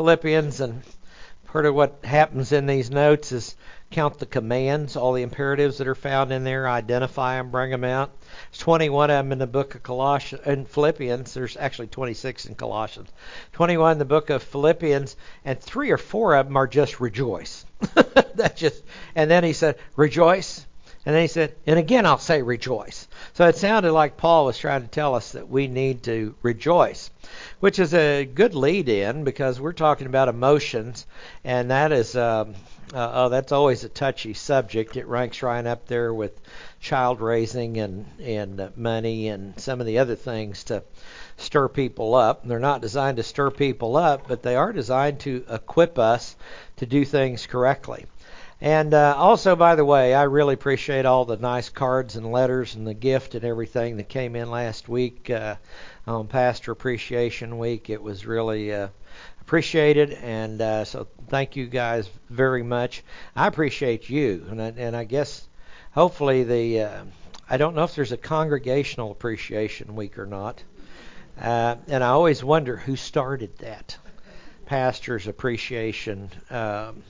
Philippians, and part of what happens in these notes is count the commands, all the imperatives that are found in there, identify them, bring them out. There's 21 of them in the book of Colossians and Philippians. There's actually 26 in Colossians. 21 in the book of Philippians, and three or four of them are just rejoice. that just, and then he said rejoice, and then he said, and again I'll say rejoice. So it sounded like Paul was trying to tell us that we need to rejoice, which is a good lead in because we're talking about emotions, and that is, um, uh, oh, that's always a touchy subject. It ranks right up there with child raising and and money and some of the other things to stir people up. They're not designed to stir people up, but they are designed to equip us to do things correctly. And uh, also, by the way, I really appreciate all the nice cards and letters and the gift and everything that came in last week uh, on Pastor Appreciation Week. It was really uh, appreciated, and uh, so thank you guys very much. I appreciate you, and I, and I guess hopefully the uh, I don't know if there's a congregational appreciation week or not, uh, and I always wonder who started that pastor's appreciation. Um,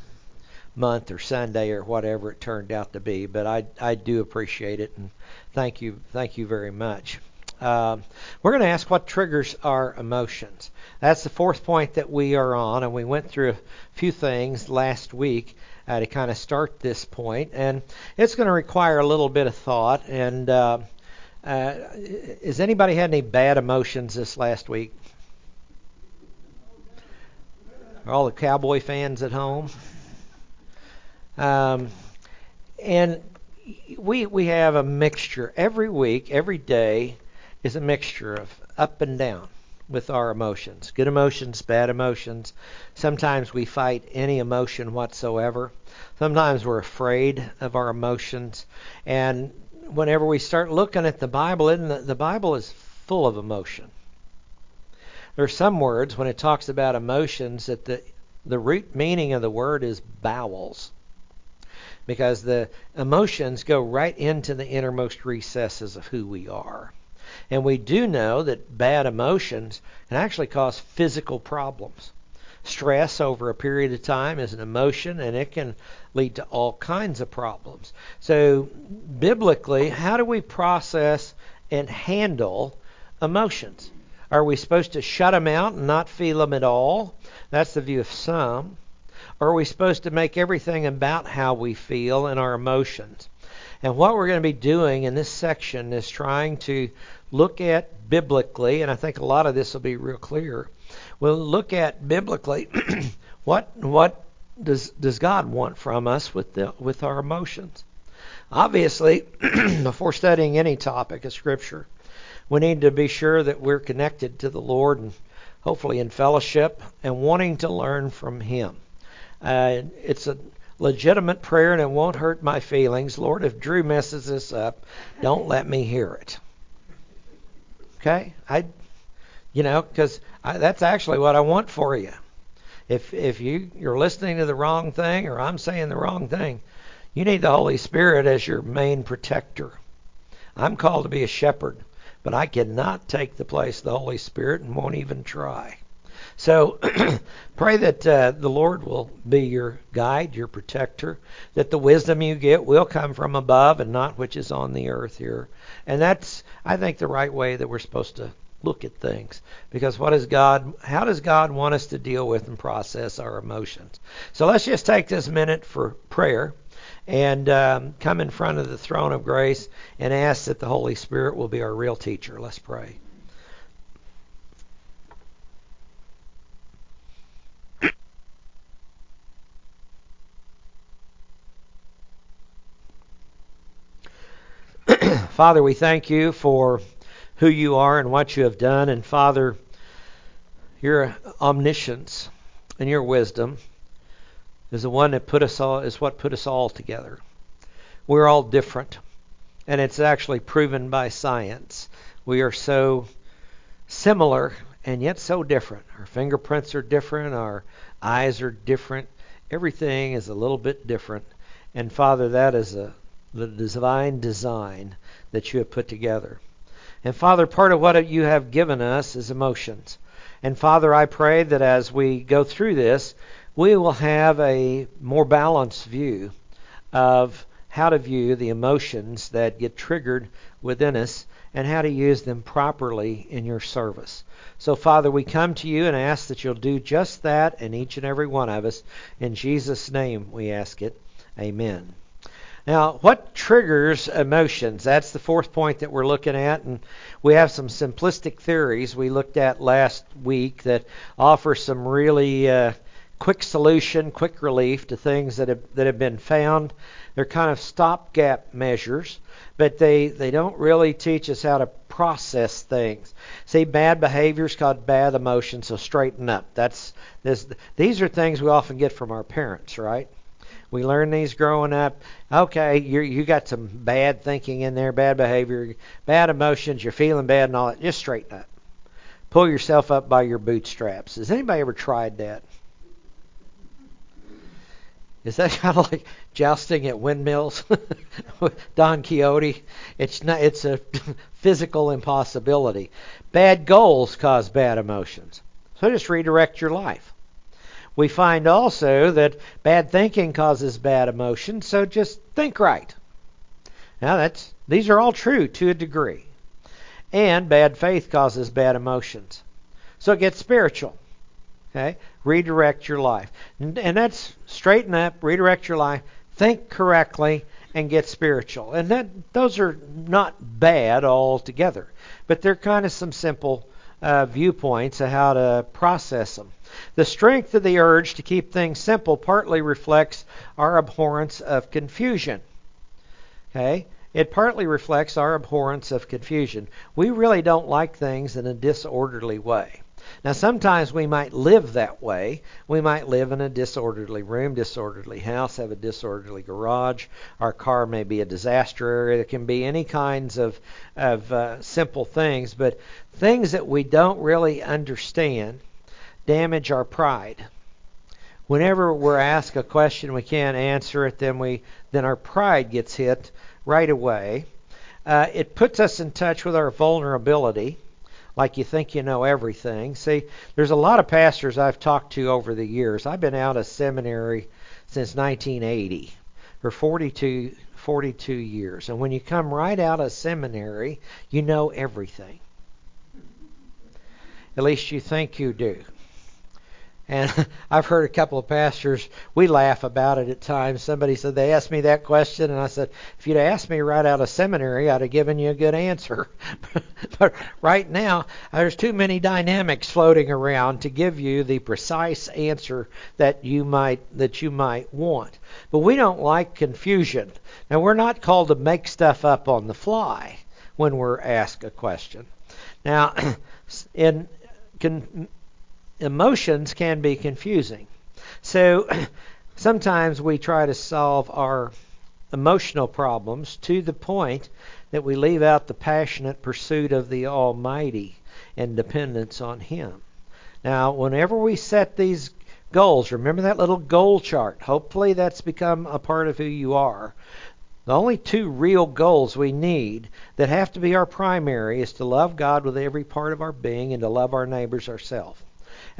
month or Sunday or whatever it turned out to be. But I I do appreciate it and thank you thank you very much. Um, we're going to ask what triggers our emotions. That's the fourth point that we are on, and we went through a few things last week uh, to kind of start this point, and it's going to require a little bit of thought. And uh, uh, has anybody had any bad emotions this last week? Are all the cowboy fans at home? Um, and we we have a mixture every week, every day is a mixture of up and down with our emotions. Good emotions, bad emotions. Sometimes we fight any emotion whatsoever. Sometimes we're afraid of our emotions. And whenever we start looking at the Bible, the, the Bible is full of emotion. There are some words when it talks about emotions that the the root meaning of the word is bowels because the emotions go right into the innermost recesses of who we are. And we do know that bad emotions can actually cause physical problems. Stress over a period of time is an emotion and it can lead to all kinds of problems. So, biblically, how do we process and handle emotions? Are we supposed to shut them out and not feel them at all? That's the view of some. Or are we supposed to make everything about how we feel and our emotions? And what we're going to be doing in this section is trying to look at biblically, and I think a lot of this will be real clear. We'll look at biblically what what does does God want from us with the with our emotions. Obviously, before studying any topic of Scripture, we need to be sure that we're connected to the Lord and hopefully in fellowship and wanting to learn from Him. Uh, it's a legitimate prayer and it won't hurt my feelings. Lord, if Drew messes this up, don't let me hear it. Okay? I, you know, because that's actually what I want for you. If if you you're listening to the wrong thing or I'm saying the wrong thing, you need the Holy Spirit as your main protector. I'm called to be a shepherd, but I cannot take the place of the Holy Spirit and won't even try. So pray that uh, the Lord will be your guide, your protector, that the wisdom you get will come from above and not which is on the earth here. And that's, I think, the right way that we're supposed to look at things. Because what is God, how does God want us to deal with and process our emotions? So let's just take this minute for prayer and um, come in front of the throne of grace and ask that the Holy Spirit will be our real teacher. Let's pray. Father, we thank you for who you are and what you have done. And Father, your omniscience and your wisdom is the one that put us all is what put us all together. We're all different. And it's actually proven by science. We are so similar and yet so different. Our fingerprints are different, our eyes are different. Everything is a little bit different. And Father, that is a the divine design that you have put together. And Father, part of what you have given us is emotions. And Father, I pray that as we go through this, we will have a more balanced view of how to view the emotions that get triggered within us and how to use them properly in your service. So, Father, we come to you and ask that you'll do just that in each and every one of us. In Jesus' name we ask it. Amen. Now, what triggers emotions? That's the fourth point that we're looking at, and we have some simplistic theories we looked at last week that offer some really uh, quick solution, quick relief to things that have that have been found. They're kind of stopgap measures, but they they don't really teach us how to process things. See, bad behaviors cause bad emotions, so straighten up. That's this. These are things we often get from our parents, right? We learn these growing up. Okay, you you got some bad thinking in there, bad behavior, bad emotions. You're feeling bad and all that. Just straighten up. Pull yourself up by your bootstraps. Has anybody ever tried that? Is that kind of like jousting at windmills? Don Quixote. It's not. It's a physical impossibility. Bad goals cause bad emotions. So just redirect your life. We find also that bad thinking causes bad emotions, so just think right. Now that's these are all true to a degree. And bad faith causes bad emotions. So get spiritual. Okay? Redirect your life. And, and that's straighten up, redirect your life, think correctly, and get spiritual. And that those are not bad altogether, but they're kind of some simple uh, viewpoints of how to process them. The strength of the urge to keep things simple partly reflects our abhorrence of confusion. Okay? It partly reflects our abhorrence of confusion. We really don't like things in a disorderly way. Now, sometimes we might live that way. We might live in a disorderly room, disorderly house, have a disorderly garage. Our car may be a disaster area. It can be any kinds of, of uh, simple things, but things that we don't really understand damage our pride. Whenever we're asked a question we can't answer it, then we then our pride gets hit right away. Uh, it puts us in touch with our vulnerability, like you think you know everything. See, there's a lot of pastors I've talked to over the years. I've been out of seminary since 1980 for 42 42 years. And when you come right out of seminary, you know everything. At least you think you do. And I've heard a couple of pastors, we laugh about it at times. Somebody said they asked me that question, and I said, if you'd asked me right out of seminary, I'd have given you a good answer. but right now, there's too many dynamics floating around to give you the precise answer that you might that you might want. But we don't like confusion. Now, we're not called to make stuff up on the fly when we're asked a question. Now, in con- emotions can be confusing. So sometimes we try to solve our emotional problems to the point that we leave out the passionate pursuit of the Almighty and dependence on Him. Now, whenever we set these goals, remember that little goal chart. Hopefully, that's become a part of who you are. The only two real goals we need that have to be our primary is to love God with every part of our being and to love our neighbors ourselves.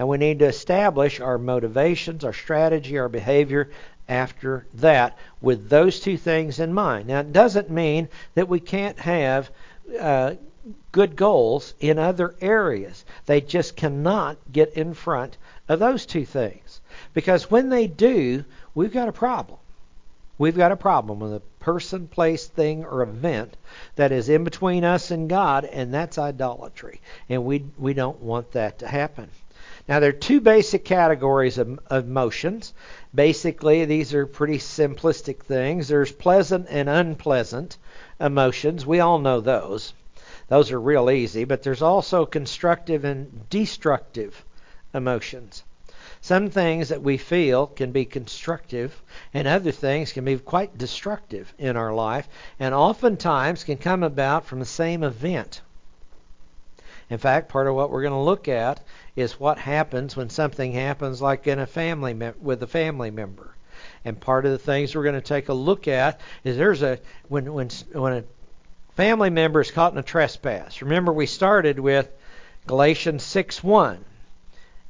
And we need to establish our motivations, our strategy, our behavior after that with those two things in mind. Now, it doesn't mean that we can't have uh, good goals in other areas. They just cannot get in front of those two things. Because when they do, we've got a problem. We've got a problem with a person, place, thing, or event that is in between us and God, and that's idolatry. And we, we don't want that to happen. Now, there are two basic categories of, emotions. Basically, these are pretty simplistic things. There's pleasant and unpleasant emotions. We all know those. Those are real easy. But there's also constructive and destructive emotions. Some things that we feel can be constructive, and other things can be quite destructive in our life, and oftentimes can come about from the same event. In fact, part of what we're going to look at is what happens when something happens like in a family with a family member. And part of the things we're going to take a look at is there's a when when when a family member is caught in a trespass. Remember we started with Galatians 6:1.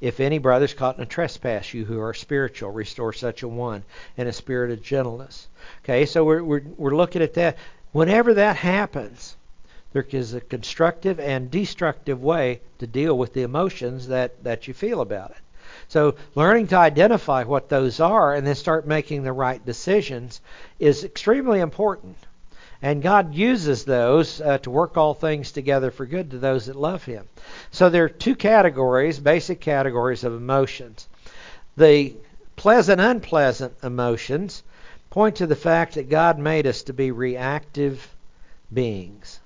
If any brother's caught in a trespass, you who are spiritual, restore such a one in a spirit of gentleness. Okay, so we're, we're, we're looking at that. Whenever that happens, there is a constructive and destructive way to deal with the emotions that, that you feel about it. So learning to identify what those are and then start making the right decisions is extremely important. And God uses those uh, to work all things together for good to those that love Him. So there are two categories, basic categories of emotions. The pleasant, unpleasant emotions point to the fact that God made us to be reactive beings.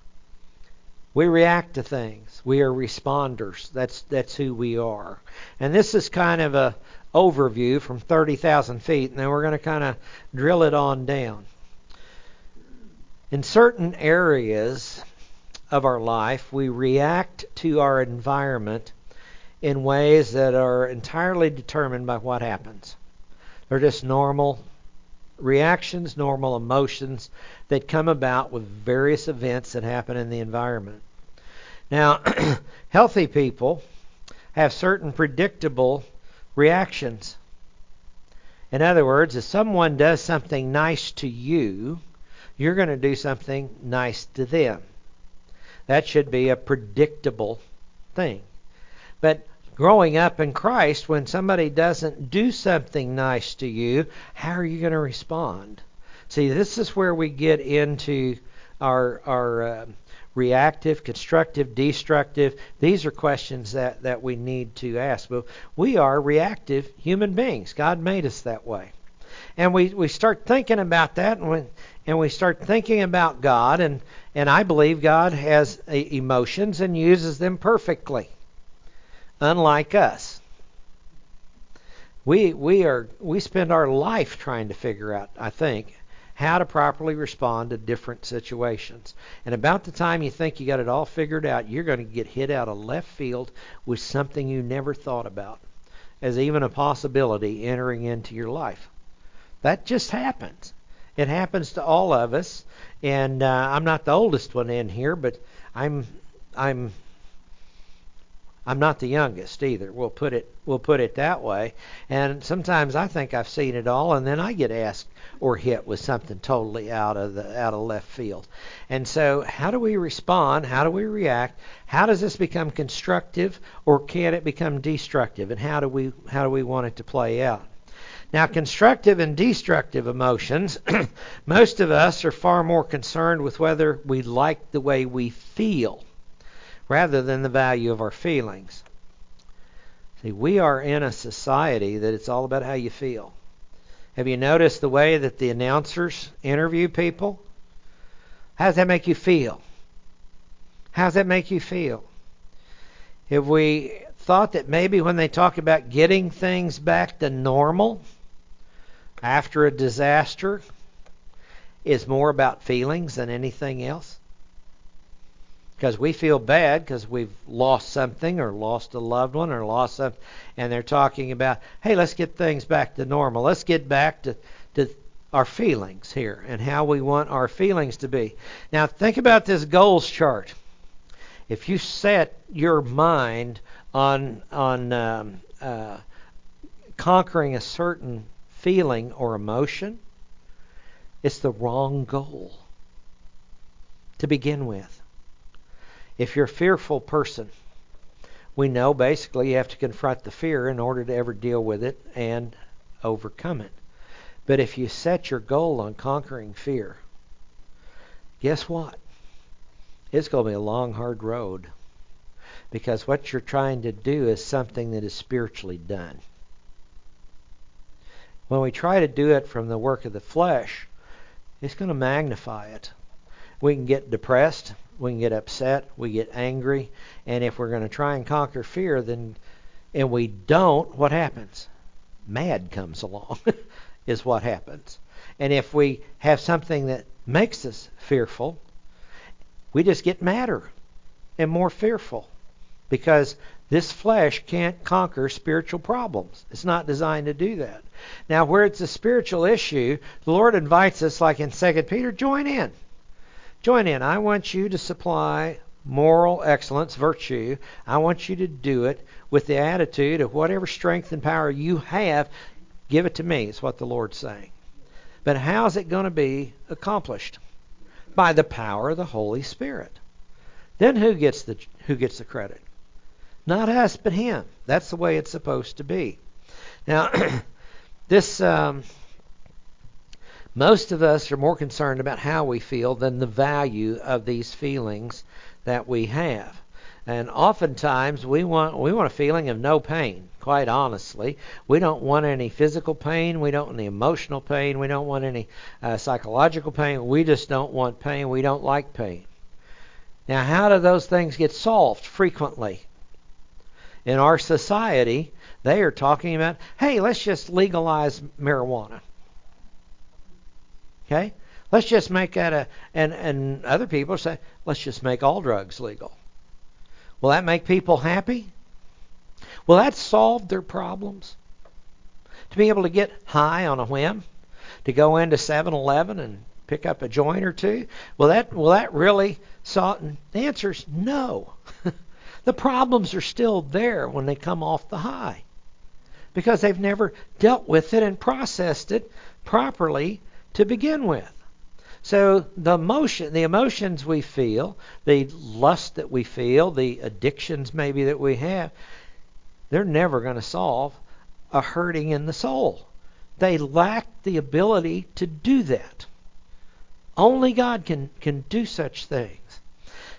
We react to things. We are responders. That's that's who we are. And this is kind of a overview from 30,000 feet, and then we're going to kind of drill it on down. In certain areas of our life, we react to our environment in ways that are entirely determined by what happens. They're just normal reactions, normal emotions that come about with various events that happen in the environment. Now, healthy people have certain predictable reactions. In other words, if someone does something nice to you, you're going to do something nice to them. That should be a predictable thing. But growing up in Christ, when somebody doesn't do something nice to you, how are you going to respond? See, this is where we get into our our uh, reactive, constructive, destructive. These are questions that that we need to ask. But we are reactive human beings. God made us that way, and we we start thinking about that, and when and we start thinking about God, and, and I believe God has emotions and uses them perfectly, unlike us. We, we, are, we spend our life trying to figure out, I think, how to properly respond to different situations. And about the time you think you got it all figured out, you're going to get hit out of left field with something you never thought about as even a possibility entering into your life. That just happens. It happens to all of us, and uh, I'm not the oldest one in here, but I'm I'm I'm not the youngest either. We'll put it we'll put it that way. And sometimes I think I've seen it all, and then I get asked or hit with something totally out of the out of left field. And so, how do we respond? How do we react? How does this become constructive, or can it become destructive? And how do we how do we want it to play out? Now, constructive and destructive emotions, most of us are far more concerned with whether we like the way we feel rather than the value of our feelings. See, we are in a society that it's all about how you feel. Have you noticed the way that the announcers interview people? How does that make you feel? How does that make you feel? Have we thought that maybe when they talk about getting things back to normal, after a disaster is more about feelings than anything else. Because we feel bad because we've lost something or lost a loved one or lost something, and they're talking about, hey, let's get things back to normal. Let's get back to, to our feelings here and how we want our feelings to be. Now, think about this goals chart. If you set your mind on on um, uh, conquering a certain feeling or emotion, it's the wrong goal to begin with. If you're a fearful person, we know basically you have to confront the fear in order to ever deal with it and overcome it. But if you set your goal on conquering fear, guess what? It's going to be a long, hard road. Because what you're trying to do is something that is spiritually done. When we try to do it from the work of the flesh, it's going to magnify it. We can get depressed, we can get upset, we get angry, and if we're going to try and conquer fear, then and we don't, what happens? Mad comes along, is what happens. And if we have something that makes us fearful, we just get madder and more fearful because this flesh can't conquer spiritual problems. It's not designed to do that. Now, where it's a spiritual issue, the Lord invites us, like in 2 Peter, join in. Join in. I want you to supply moral excellence, virtue. I want you to do it with the attitude of whatever strength and power you have, give it to me, is what the Lord's saying. But how is it going to be accomplished? By the power of the Holy Spirit. Then who gets the who gets the credit? Not us, but him. That's the way it's supposed to be. Now, this um, most of us are more concerned about how we feel than the value of these feelings that we have. And oftentimes we want we want a feeling of no pain. Quite honestly, we don't want any physical pain. We don't want any emotional pain. We don't want any uh, psychological pain. We just don't want pain. We don't like pain. Now, how do those things get solved frequently? In our society, they are talking about, hey, let's just legalize marijuana. Okay? Let's just make that a and and other people say, let's just make all drugs legal. Will that make people happy? Will that solve their problems? To be able to get high on a whim, to go into 7-Eleven and pick up a joint or two, will that will that really solve? The answer is no. the problems are still there when they come off the high because they've never dealt with it and processed it properly to begin with. So the emotion, the emotions we feel, the lust that we feel, the addictions maybe that we have, they're never going to solve a hurting in the soul. They lack the ability to do that. Only God can, can do such things.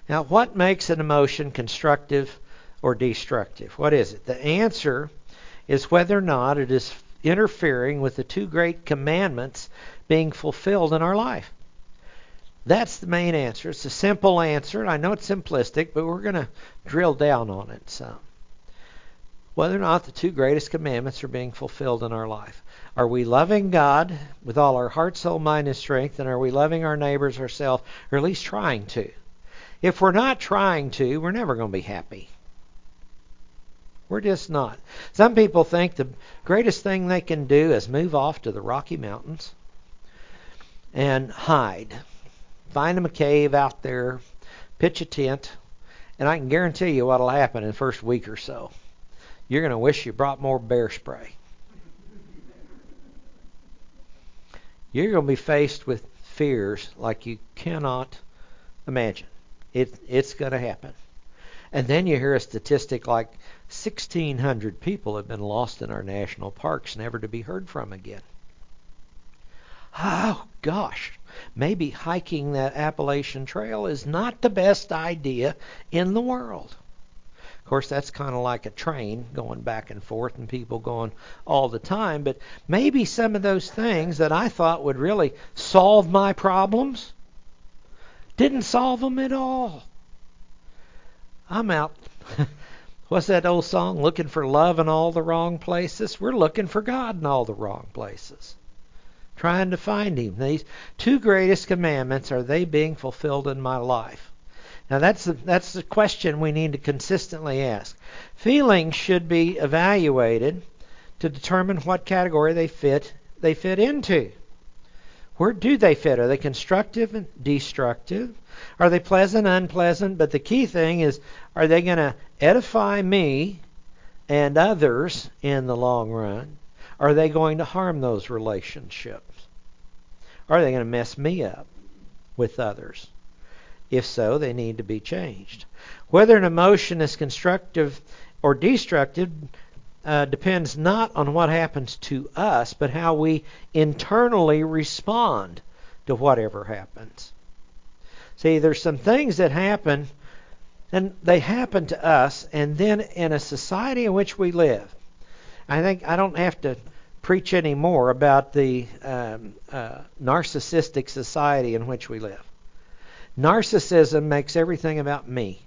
Now, what makes an emotion constructive or destructive? What is it? The answer is whether or not it is interfering with the two great commandments being fulfilled in our life. That's the main answer. It's a simple answer. I know it's simplistic, but we're going to drill down on it some. Whether or not the two greatest commandments are being fulfilled in our life. Are we loving God with all our heart, soul, mind, and strength? And are we loving our neighbors ourselves, or at least trying to? If we're not trying to, we're never going to be happy. We're just not. Some people think the greatest thing they can do is move off to the Rocky Mountains and hide. Find them a cave out there, pitch a tent, and I can guarantee you what'll happen in the first week or so. You're going to wish you brought more bear spray. You're going to be faced with fears like you cannot imagine. It, it's going to happen. And then you hear a statistic like 1,600 people have been lost in our national parks, never to be heard from again. Oh, gosh. Maybe hiking that Appalachian Trail is not the best idea in the world. Of course, that's kind of like a train going back and forth and people going all the time. But maybe some of those things that I thought would really solve my problems didn't solve them at all. I'm out. What's that old song? Looking for love in all the wrong places? We're looking for God in all the wrong places trying to find him. These two greatest commandments are they being fulfilled in my life? Now that's the, that's the question we need to consistently ask. Feelings should be evaluated to determine what category they fit they fit into. Where do they fit? Are they constructive and destructive? Are they pleasant, unpleasant? But the key thing is are they going to edify me and others in the long run? Are they going to harm those relationships? Are they going to mess me up with others? If so, they need to be changed. Whether an emotion is constructive or destructive uh, depends not on what happens to us, but how we internally respond to whatever happens. See, there's some things that happen, and they happen to us, and then in a society in which we live, I think I don't have to preach any more about the um, uh, narcissistic society in which we live. Narcissism makes everything about me.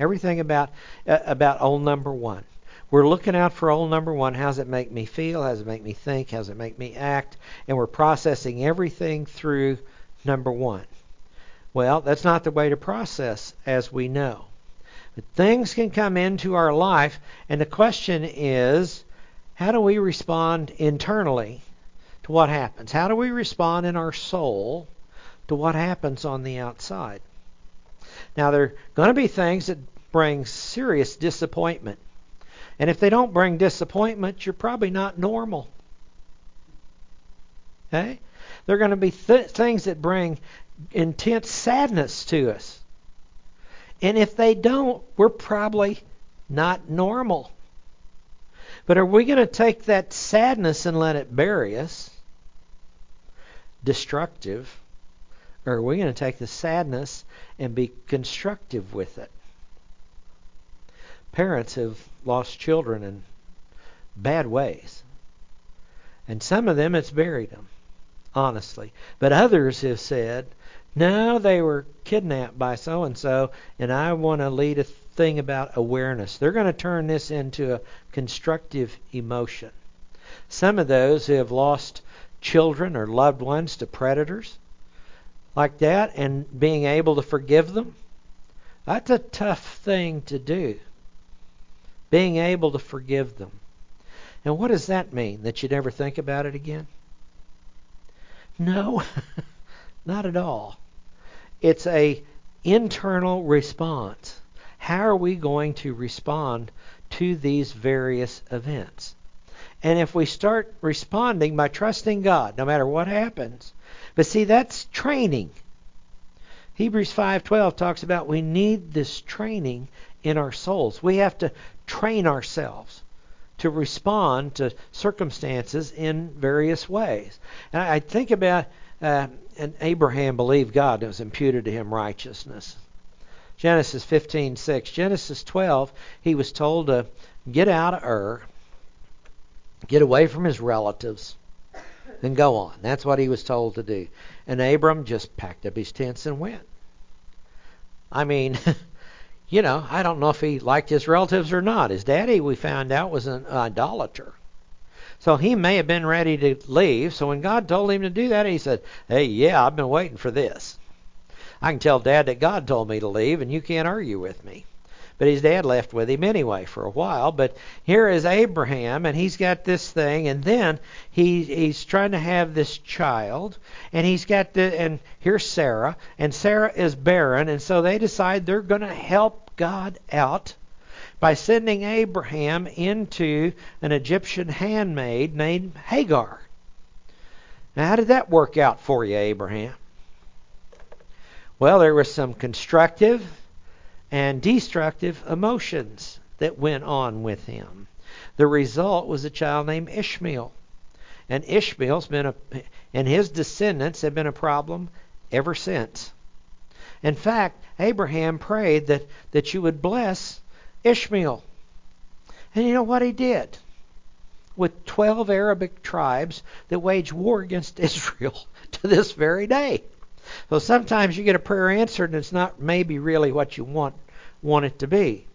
Everything about uh, about old number one. We're looking out for old number one. How does it make me feel? How does it make me think? How does it make me act? And we're processing everything through number one. Well, that's not the way to process, as we know. But things can come into our life, and the question is how do we respond internally to what happens? How do we respond in our soul to what happens on the outside? Now, there are going to be things that bring serious disappointment And if they don't bring disappointment, you're probably not normal. Okay? There are going to be th- things that bring intense sadness to us. And if they don't, we're probably not normal. But are we going to take that sadness and let it bury us? Destructive. Or are we going to take the sadness and be constructive with it? Parents have lost children in bad ways. And some of them it's buried them, honestly. But others have said, no, they were kidnapped by so and so, and I want to lead a thing about awareness. They're going to turn this into a constructive emotion. Some of those who have lost children or loved ones to predators like that and being able to forgive them, that's a tough thing to do. Being able to forgive them. And what does that mean? That you never think about it again? No, not at all. It's a internal response. How are we going to respond to these various events? And if we start responding by trusting God, no matter what happens, but see that's training. Hebrews 5:12 talks about we need this training in our souls. We have to train ourselves to respond to circumstances in various ways. And I think about uh, and Abraham believed God, and it was imputed to him righteousness. Genesis 15:6. Genesis 12, he was told to get out of Ur, get away from his relatives, and go on. That's what he was told to do. And Abram just packed up his tents and went. I mean, you know, I don't know if he liked his relatives or not. His daddy, we found out, was an idolater. So he may have been ready to leave. So when God told him to do that, he said, Hey, yeah, I've been waiting for this. I can tell Dad that God told me to leave, and you can't argue with me. But his dad left with him anyway for a while. But here is Abraham, and he's got this thing, and then he he's trying to have this child, and he's got the and here's Sarah, and Sarah is barren, and so they decide they're going to help God out by sending Abraham into an Egyptian handmaid named Hagar. Now, how did that work out for you, Abraham? Well, there were some constructive and destructive emotions that went on with him. The result was a child named Ishmael. And Ishmael's been a and his descendants have been a problem ever since. In fact, Abraham prayed that, that you would bless Ishmael. And you know what he did? With 12 Arabic tribes that wage war against Israel to this very day. So sometimes you get a prayer answered and it's not maybe really what you want want it to be.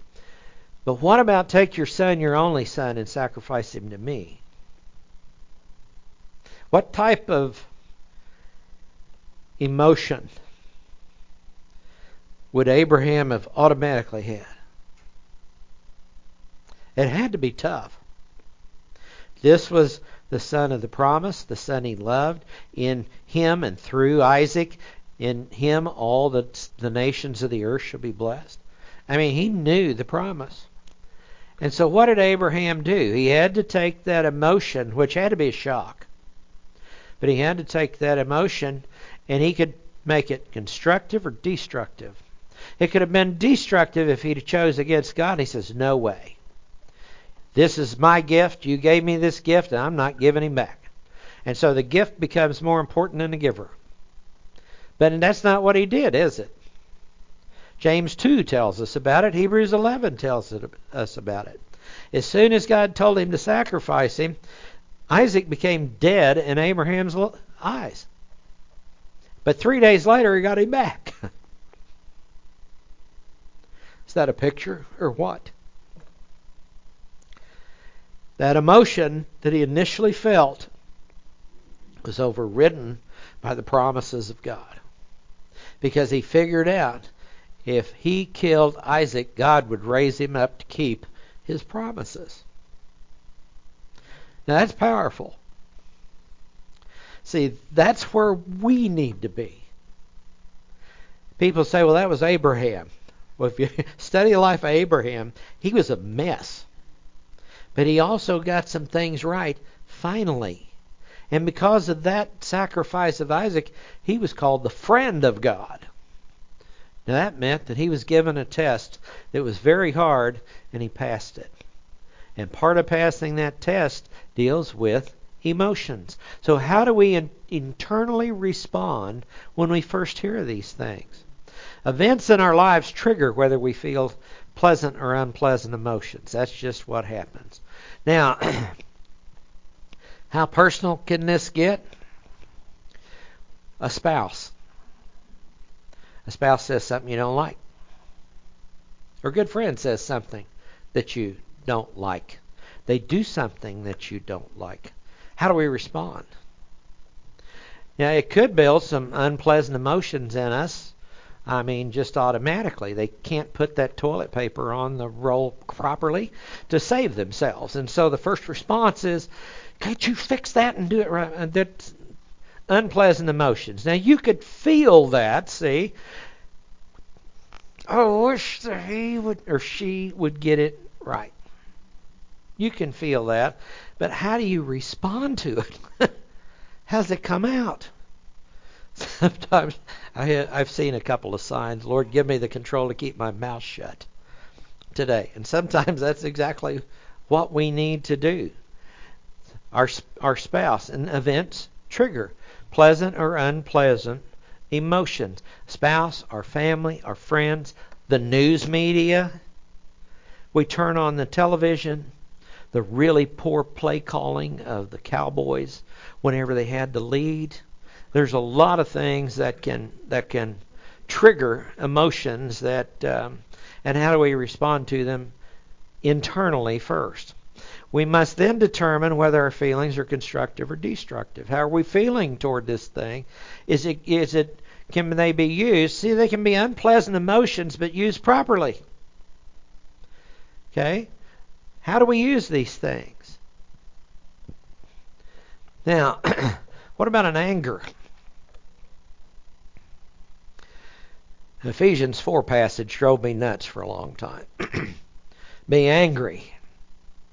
But what about take your son, your only son, and sacrifice him to me? What type of emotion would Abraham have automatically had? It had to be tough. This was the son of the promise, the son he loved. In him and through Isaac, in him all the, the nations of the earth shall be blessed. I mean, he knew the promise. And so what did Abraham do? He had to take that emotion, which had to be a shock. But he had to take that emotion and he could make it constructive or destructive. It could have been destructive if he'd chose against God. He says, No way. This is my gift. You gave me this gift, and I'm not giving him back. And so the gift becomes more important than the giver. But that's not what he did, is it? James 2 tells us about it. Hebrews 11 tells us about it. As soon as God told him to sacrifice him, Isaac became dead in Abraham's eyes. But three days later, he got him back. Is that a picture or what? That emotion that he initially felt was overridden by the promises of God. Because he figured out if he killed Isaac, God would raise him up to keep his promises. Now that's powerful. See, that's where we need to be. People say, well, that was Abraham. Well, if you study the life of Abraham, he was a mess. But he also got some things right finally. And because of that sacrifice of Isaac, he was called the friend of God. Now that meant that he was given a test that was very hard and he passed it. And part of passing that test deals with emotions. So, how do we in- internally respond when we first hear these things? Events in our lives trigger whether we feel pleasant or unpleasant emotions. That's just what happens. Now, how personal can this get? A spouse. A spouse says something you don't like. Or a good friend says something that you don't like. They do something that you don't like. How do we respond? Now, it could build some unpleasant emotions in us. I mean, just automatically. They can't put that toilet paper on the roll properly to save themselves. And so the first response is, can't you fix that and do it right? And that's unpleasant emotions. Now, you could feel that, see. Oh, I wish that he would or she would get it right. You can feel that. But how do you respond to it? How's it come out? Sometimes I, I've seen a couple of signs. Lord, give me the control to keep my mouth shut today. And sometimes that's exactly what we need to do. Our our spouse and events trigger pleasant or unpleasant emotions. Spouse, our family, our friends, the news media. We turn on the television the really poor play calling of the Cowboys whenever they had the lead. There's a lot of things that can that can trigger emotions that um, and how do we respond to them internally first. We must then determine whether our feelings are constructive or destructive. How are we feeling toward this thing? Is it is it can they be used? See, they can be unpleasant emotions, but used properly. Okay? How do we use these things? Now, what about an anger? Ephesians 4 passage drove me nuts for a long time. Be angry.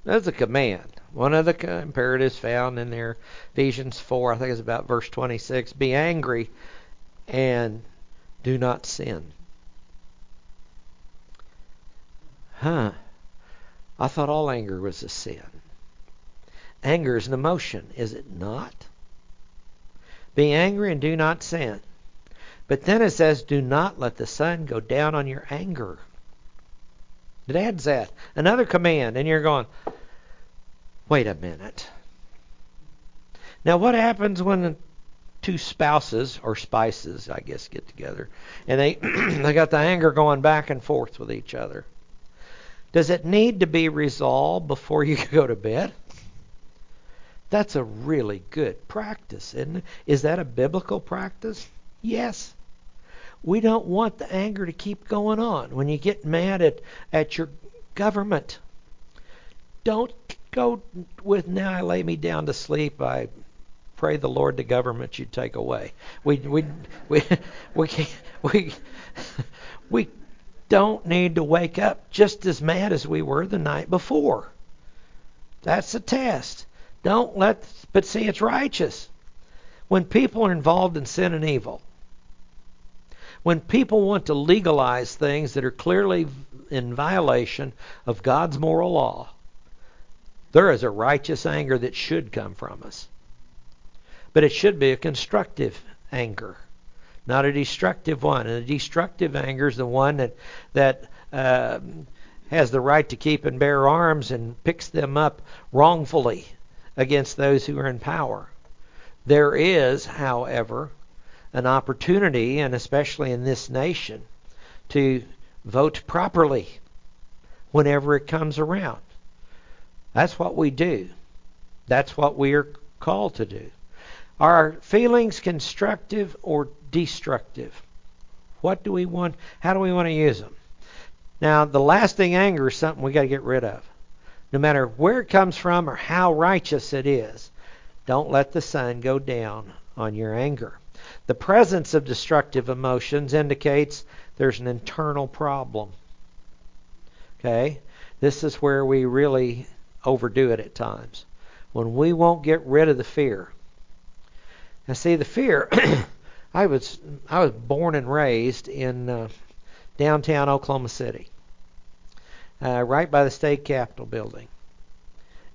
That's a command. One of the imperatives found in there, Ephesians 4, I think it's about verse 26. Be angry and do not sin. Huh. I thought all anger was a sin. Anger is an emotion, is it not? Be angry and do not sin. But then it says, do not let the sun go down on your anger. It adds that. Another command, and you're going, wait a minute. Now, what happens when two spouses, or spices, I guess, get together, and they, they got the anger going back and forth with each other? Does it need to be resolved before you go to bed? That's a really good practice, it? Is that a biblical practice? Yes. We don't want the anger to keep going on. When you get mad at, at your government, don't go with, now I lay me down to sleep. I pray the Lord the government you take away. We, we, we, we, can't, we, we don't need to wake up just as mad as we were the night before. That's the test. Don't let, but see, it's righteous. When people are involved in sin and evil, when people want to legalize things that are clearly in violation of God's moral law, there is a righteous anger that should come from us. But it should be a constructive anger not a destructive one. And a destructive anger is the one that that uh, has the right to keep and bear arms and picks them up wrongfully against those who are in power. There is, however, an opportunity, and especially in this nation, to vote properly whenever it comes around. That's what we do. That's what we are called to do. Are feelings constructive or destructive? What do we want? How do we want to use them? Now, the lasting anger is something we got to get rid of. No matter where it comes from or how righteous it is, don't let the sun go down on your anger. The presence of destructive emotions indicates there's an internal problem. Okay? This is where we really overdo it at times. When we won't get rid of the fear. Now, see, the fear. I was I was born and raised in uh, downtown Oklahoma City, uh, right by the state capitol building,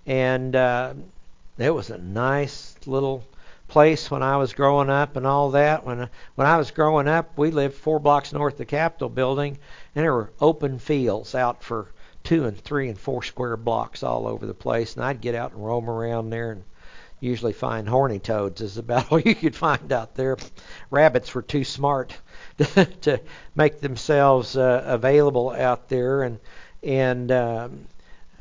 and uh, it was a nice little place when I was growing up and all that. When when I was growing up, we lived four blocks north of the Capitol building, and there were open fields out for two and three and four square blocks all over the place. And I'd get out and roam around there and usually find horny toads is about all you could find out there. Rabbits were too smart to, to make themselves uh, available out there, and and um,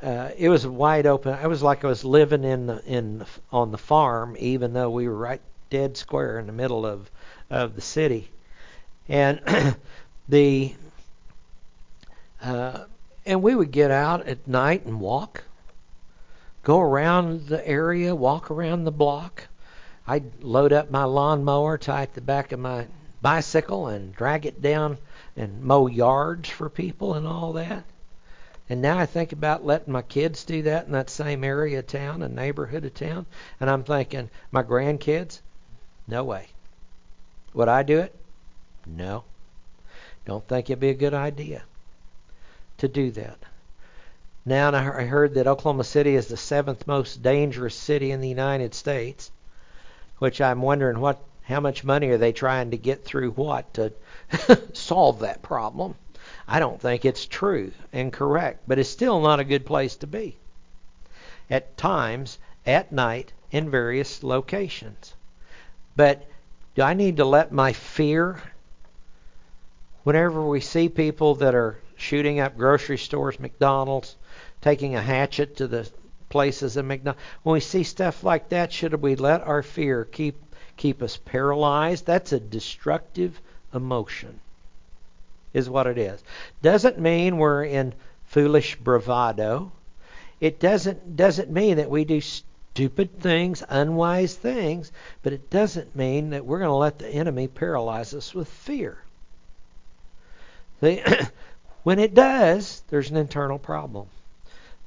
uh, it was wide open. It was like I was living in the, in on the farm, even though we were right dead square in the middle of of the city, and the uh, and we would get out at night and walk, go around the area, walk around the block. I'd load up my lawnmower, tie it the back of my bicycle, and drag it down and mow yards for people and all that. And now I think about letting my kids do that in that same area of town and neighborhood of town. And I'm thinking, my grandkids? No way. Would I do it? No. Don't think it'd be a good idea to do that. Now I heard that Oklahoma City is the seventh most dangerous city in the United States, which I'm wondering what how much money are they trying to get through what to solve that problem. I don't think it's true and correct, but it's still not a good place to be. At times, at night, in various locations. But do I need to let my fear, whenever we see people that are shooting up grocery stores, McDonald's, taking a hatchet to the places in McDonald's, when we see stuff like that, should we let our fear keep keep us paralyzed? That's a destructive emotion is what it is. Doesn't mean we're in foolish bravado. It doesn't doesn't mean that we do stupid things, unwise things, but it doesn't mean that we're going to let the enemy paralyze us with fear. When it does, there's an internal problem.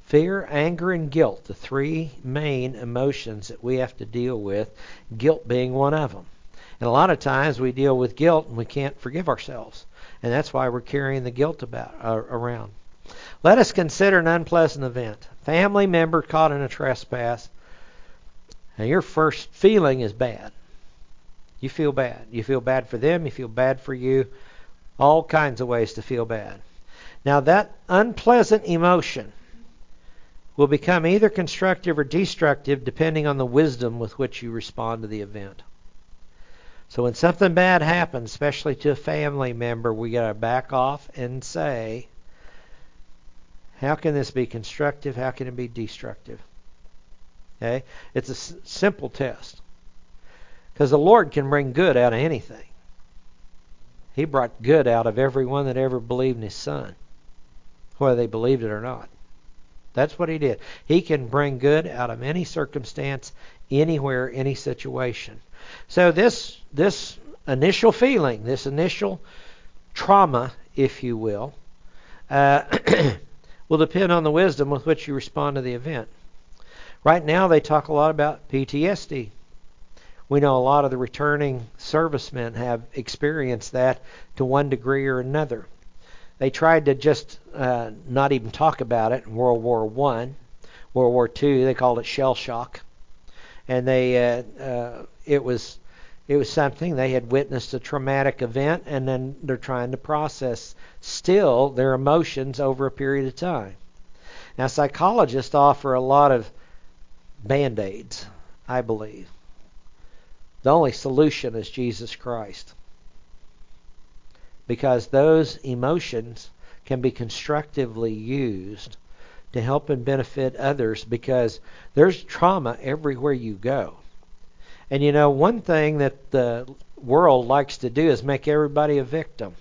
Fear, anger, and guilt, the three main emotions that we have to deal with, guilt being one of them. And a lot of times we deal with guilt and we can't forgive ourselves and that's why we're carrying the guilt about uh, around. Let us consider an unpleasant event. Family member caught in a trespass, and your first feeling is bad. You feel bad. You feel bad for them. You feel bad for you. All kinds of ways to feel bad. Now that unpleasant emotion will become either constructive or destructive depending on the wisdom with which you respond to the event. So when something bad happens, especially to a family member, we got to back off and say, how can this be constructive? How can it be destructive? Okay? It's a s- simple test. Because the Lord can bring good out of anything. He brought good out of everyone that ever believed in His Son, whether they believed it or not. That's what He did. He can bring good out of any circumstance, anywhere, any situation. So this this initial feeling, this initial trauma, if you will, uh, will depend on the wisdom with which you respond to the event. Right now, they talk a lot about PTSD. We know a lot of the returning servicemen have experienced that to one degree or another. They tried to just uh, not even talk about it in World War One, World War Two. They called it shell shock, and they uh, uh, it was it was something they had witnessed a traumatic event and then they're trying to process still their emotions over a period of time. Now psychologists offer a lot of band-aids, I believe. The only solution is Jesus Christ. Because those emotions can be constructively used to help and benefit others because there's trauma everywhere you go. And you know, one thing that the world likes to do is make everybody a victim.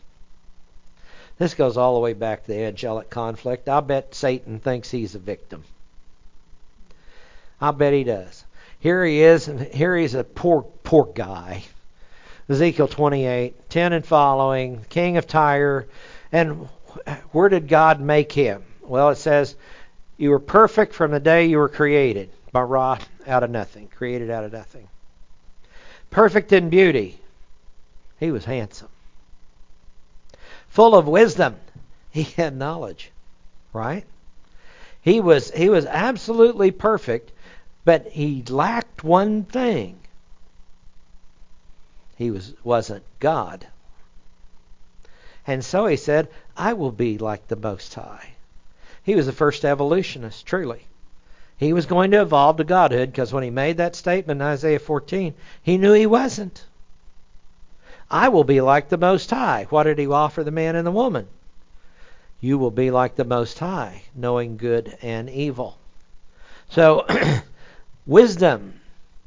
This goes all the way back to the angelic conflict. I bet Satan thinks he's a victim. I bet he does. Here he is, and here he's a poor, poor guy. Ezekiel 28, 10 and following, king of Tyre. And where did God make him? Well, it says You were perfect from the day you were created. Bara, out of nothing. Created out of nothing. Perfect in beauty. He was handsome. Full of wisdom. He had knowledge. Right? He was he was absolutely perfect, but he lacked one thing. He was wasn't God. And so he said, I will be like the Most High. He was the first evolutionist, truly. He was going to evolve to godhood because when he made that statement in Isaiah 14, he knew he wasn't. I will be like the Most High. What did he offer the man and the woman? You will be like the Most High, knowing good and evil. So, wisdom.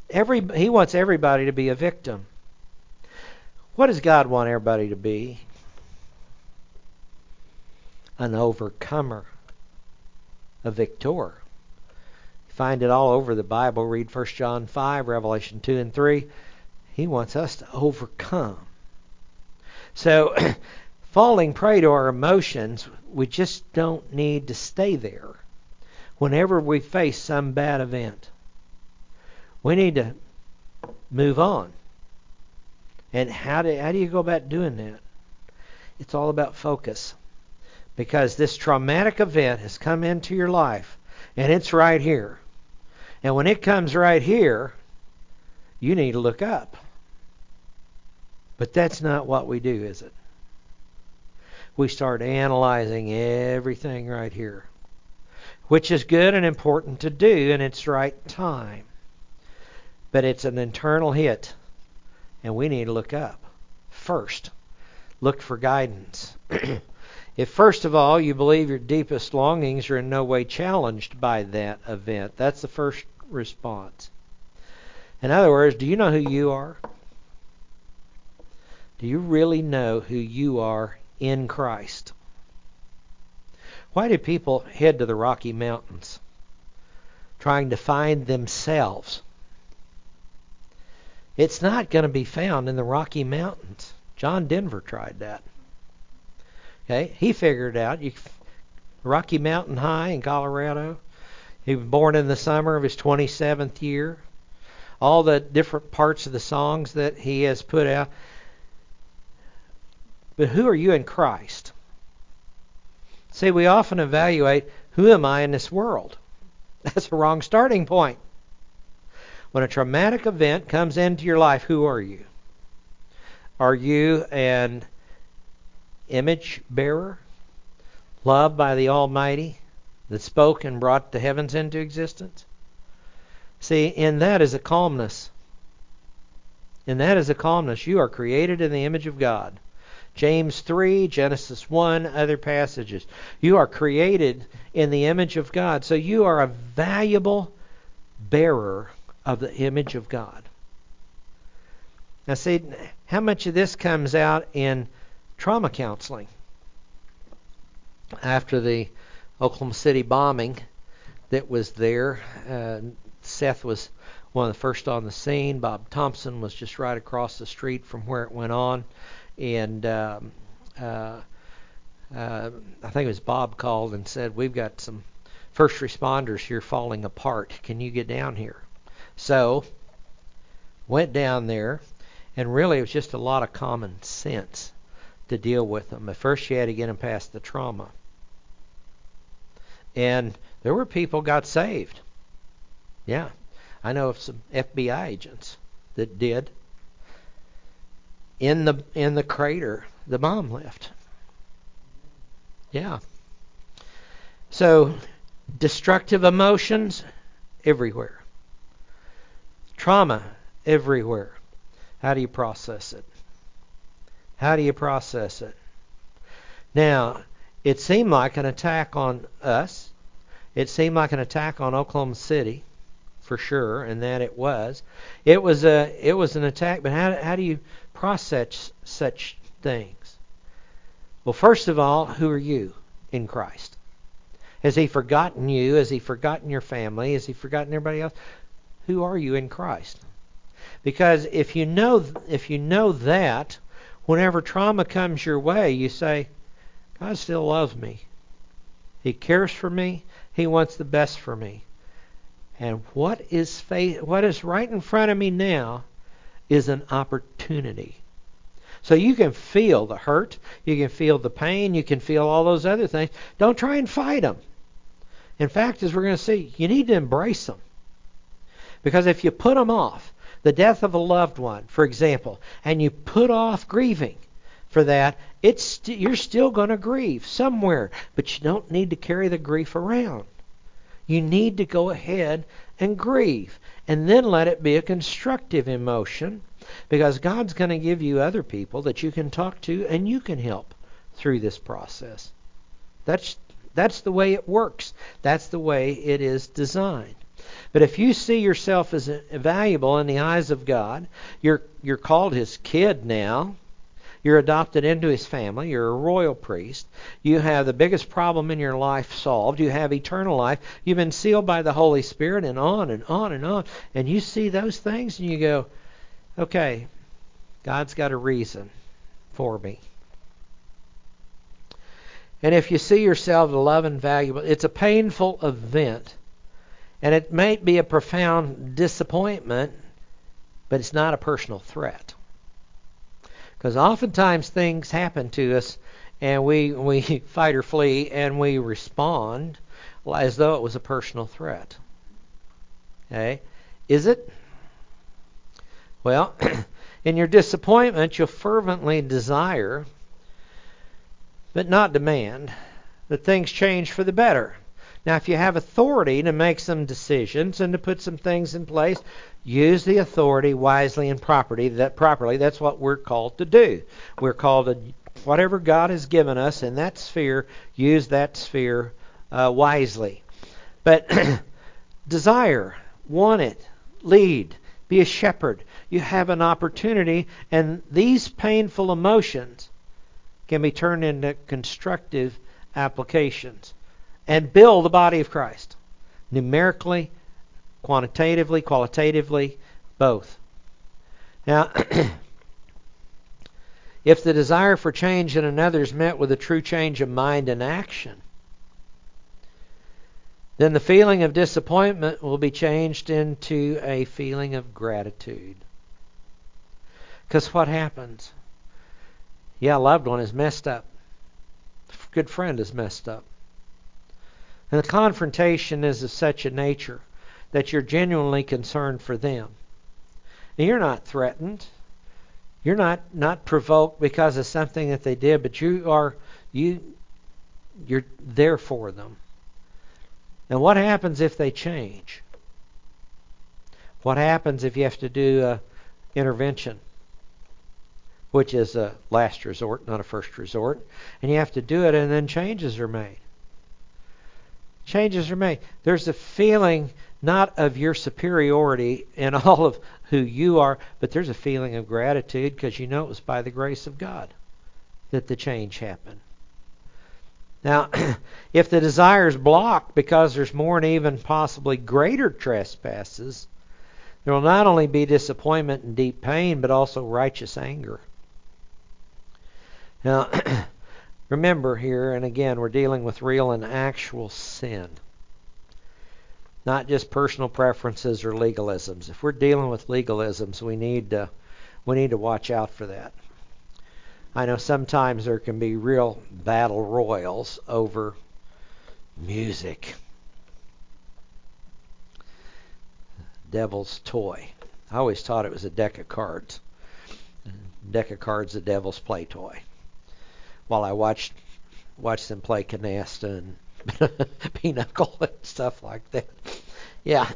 Every he wants everybody to be a victim. What does God want everybody to be? An overcomer a victor. You find it all over the Bible. Read 1 John 5, Revelation 2 and 3. He wants us to overcome. So, falling prey to our emotions, we just don't need to stay there whenever we face some bad event. We need to move on. And how do, how do you go about doing that? It's all about focus because this traumatic event has come into your life and it's right here. And when it comes right here, you need to look up. But that's not what we do, is it? We start analyzing everything right here, which is good and important to do in its right time. But it's an internal hit, and we need to look up first. Look for guidance. If, first of all, you believe your deepest longings are in no way challenged by that event, that's the first response. In other words, do you know who you are? Do you really know who you are in Christ? Why do people head to the Rocky Mountains trying to find themselves? It's not going to be found in the Rocky Mountains. John Denver tried that. Okay, he figured it out. You, Rocky Mountain High in Colorado. He was born in the summer of his 27th year. All the different parts of the songs that he has put out. But who are you in Christ? See, we often evaluate who am I in this world? That's a wrong starting point. When a traumatic event comes into your life, who are you? Are you an image bearer, loved by the Almighty, that spoke and brought the heavens into existence? See, in that is a calmness. In that is a calmness. You are created in the image of God. James 3, Genesis 1, other passages. You are created in the image of God. So you are a valuable bearer of the image of God. Now, see, how much of this comes out in trauma counseling. After the Oklahoma City bombing that was there, uh, Seth was one of the first on the scene. Bob Thompson was just right across the street from where it went on, and um, uh, uh, I think it was Bob called and said, "We've got some first responders here falling apart. Can you get down here?" So went down there, and really it was just a lot of common sense to deal with them. At first, you had to get them past the trauma. And there were people got saved. Yeah, I know of some FBI agents that did. In the in the crater, the bomb left. Yeah. So, destructive emotions everywhere. Trauma everywhere. How do you process it? How do you process it? Now, it seemed like an attack on us. It seemed like an attack on Oklahoma City, for sure, and that it was. It was a it was an attack, but how how do you process such things? Well, first of all, who are you in Christ? Has he forgotten you? Has he forgotten your family? Has he forgotten everybody else? Who are you in Christ? Because if you know if you know that, whenever trauma comes your way, you say, God still loves me. He cares for me. He wants the best for me. And what is what is right in front of me now is an opportunity. So you can feel the hurt, you can feel the pain, you can feel all those other things. Don't try and fight them. In fact, as we're going to see, you need to embrace them. Because if you put them off, the death of a loved one, for example, and you put off grieving for that, it's st- you're still going to grieve somewhere, but you don't need to carry the grief around. You need to go ahead and grieve and then let it be a constructive emotion because God's going to give you other people that you can talk to and you can help through this process. That's that's the way it works. That's the way it is designed. But if you see yourself as valuable in the eyes of God, you're you're called his kid now. You're adopted into his family. You're a royal priest. You have the biggest problem in your life solved. You have eternal life. You've been sealed by the Holy Spirit, and on and on and on. And you see those things, and you go, okay, God's got a reason for me. And if you see yourself as love and valuable, it's a painful event. And it may be a profound disappointment, but it's not a personal threat. Because oftentimes things happen to us and we, we fight or flee and we respond as though it was a personal threat. Okay? Is it? Well, in your disappointment, you'll fervently desire, but not demand, that things change for the better. Now, if you have authority to make some decisions and to put some things in place, use the authority wisely and properly. That properly, that's what we're called to do. We're called to whatever God has given us in that sphere, use that sphere uh, wisely. But desire, want it, lead, be a shepherd. You have an opportunity, and these painful emotions can be turned into constructive applications and build the body of Christ numerically, quantitatively, qualitatively, both. Now, if the desire for change in another is met with a true change of mind and action, then the feeling of disappointment will be changed into a feeling of gratitude. Because what happens? Yeah, a loved one is messed up. A good friend is messed up. And the confrontation is of such a nature that you're genuinely concerned for them. And you're not threatened. You're not, not provoked because of something that they did, but you are you you're there for them. Now what happens if they change? What happens if you have to do a intervention? Which is a last resort, not a first resort. And you have to do it and then changes are made changes are made. There's a feeling not of your superiority in all of who you are, but there's a feeling of gratitude because you know it was by the grace of God that the change happened. Now, if the desire is blocked because there's more and even possibly greater trespasses, there will not only be disappointment and deep pain, but also righteous anger. Now, Remember here, and again, we're dealing with real and actual sin. Not just personal preferences or legalisms. If we're dealing with legalisms, we need to we need to watch out for that. I know sometimes there can be real battle royals over music. Devil's toy. I always thought it was a deck of cards. deck of cards, the devil's play toy while I watched watched them play canasta and pinochle and stuff like that. Yeah.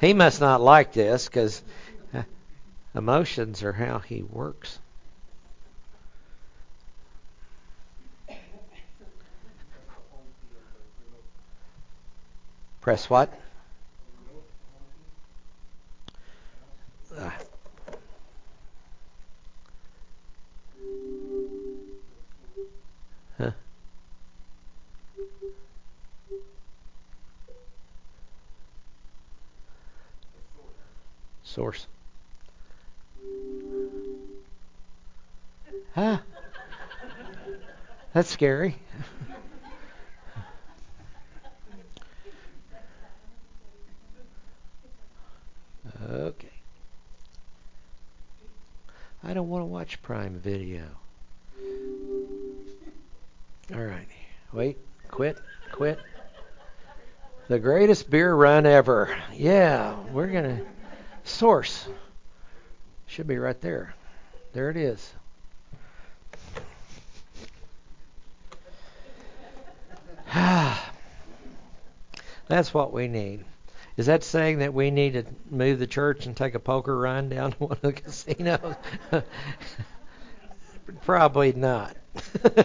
he must not like this because emotions are how he works. Press what? Source. Huh? That's scary. Prime Video. All right. Wait. Quit. Quit. The greatest beer run ever. Yeah, we're going to source. Should be right there. There it is. That's what we need. Is that saying that we need to move the church and take a poker run down to one of the casinos? Probably not.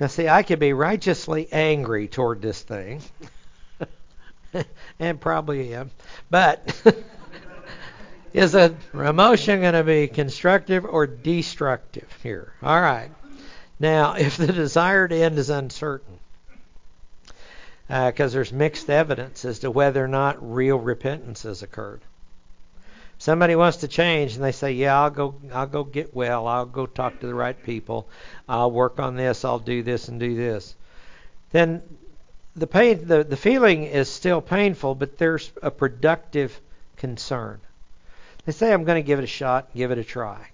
now, see, I could be righteously angry toward this thing, and probably am, but is a emotion going to be constructive or destructive here? All right. Now, if the desired end is uncertain, because uh, there's mixed evidence as to whether or not real repentance has occurred. Somebody wants to change, and they say, "Yeah, I'll go. I'll go get well. I'll go talk to the right people. I'll work on this. I'll do this and do this." Then the pain, the, the feeling is still painful, but there's a productive concern. They say, "I'm going to give it a shot. Give it a try."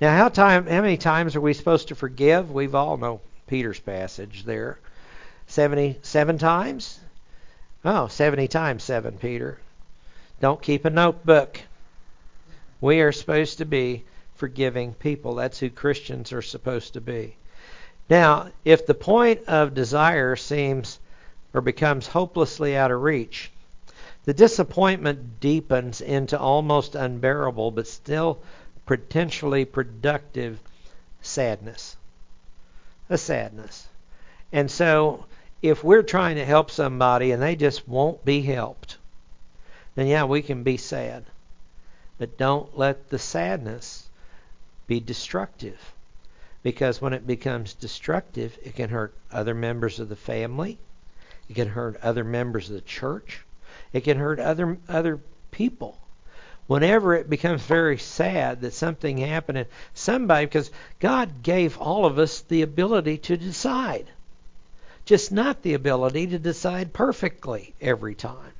Now, how time? How many times are we supposed to forgive? We've all know Peter's passage there. 77 times? Oh, 70 times 7, Peter. Don't keep a notebook. We are supposed to be forgiving people. That's who Christians are supposed to be. Now, if the point of desire seems or becomes hopelessly out of reach, the disappointment deepens into almost unbearable but still potentially productive sadness. A sadness. And so if we're trying to help somebody and they just won't be helped, then yeah, we can be sad. But don't let the sadness be destructive. Because when it becomes destructive, it can hurt other members of the family. It can hurt other members of the church. It can hurt other other people. Whenever it becomes very sad that something happened and somebody because God gave all of us the ability to decide just not the ability to decide perfectly every time.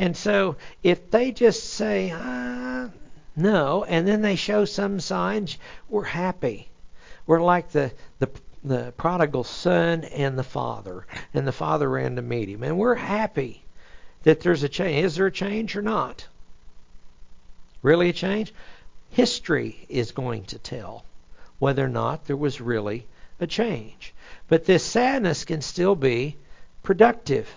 And so if they just say, uh, no, and then they show some signs, we're happy. We're like the, the, the prodigal son and the father, and the father ran to meet him. And we're happy that there's a change. Is there a change or not? Really a change? History is going to tell whether or not there was really a change. But this sadness can still be productive.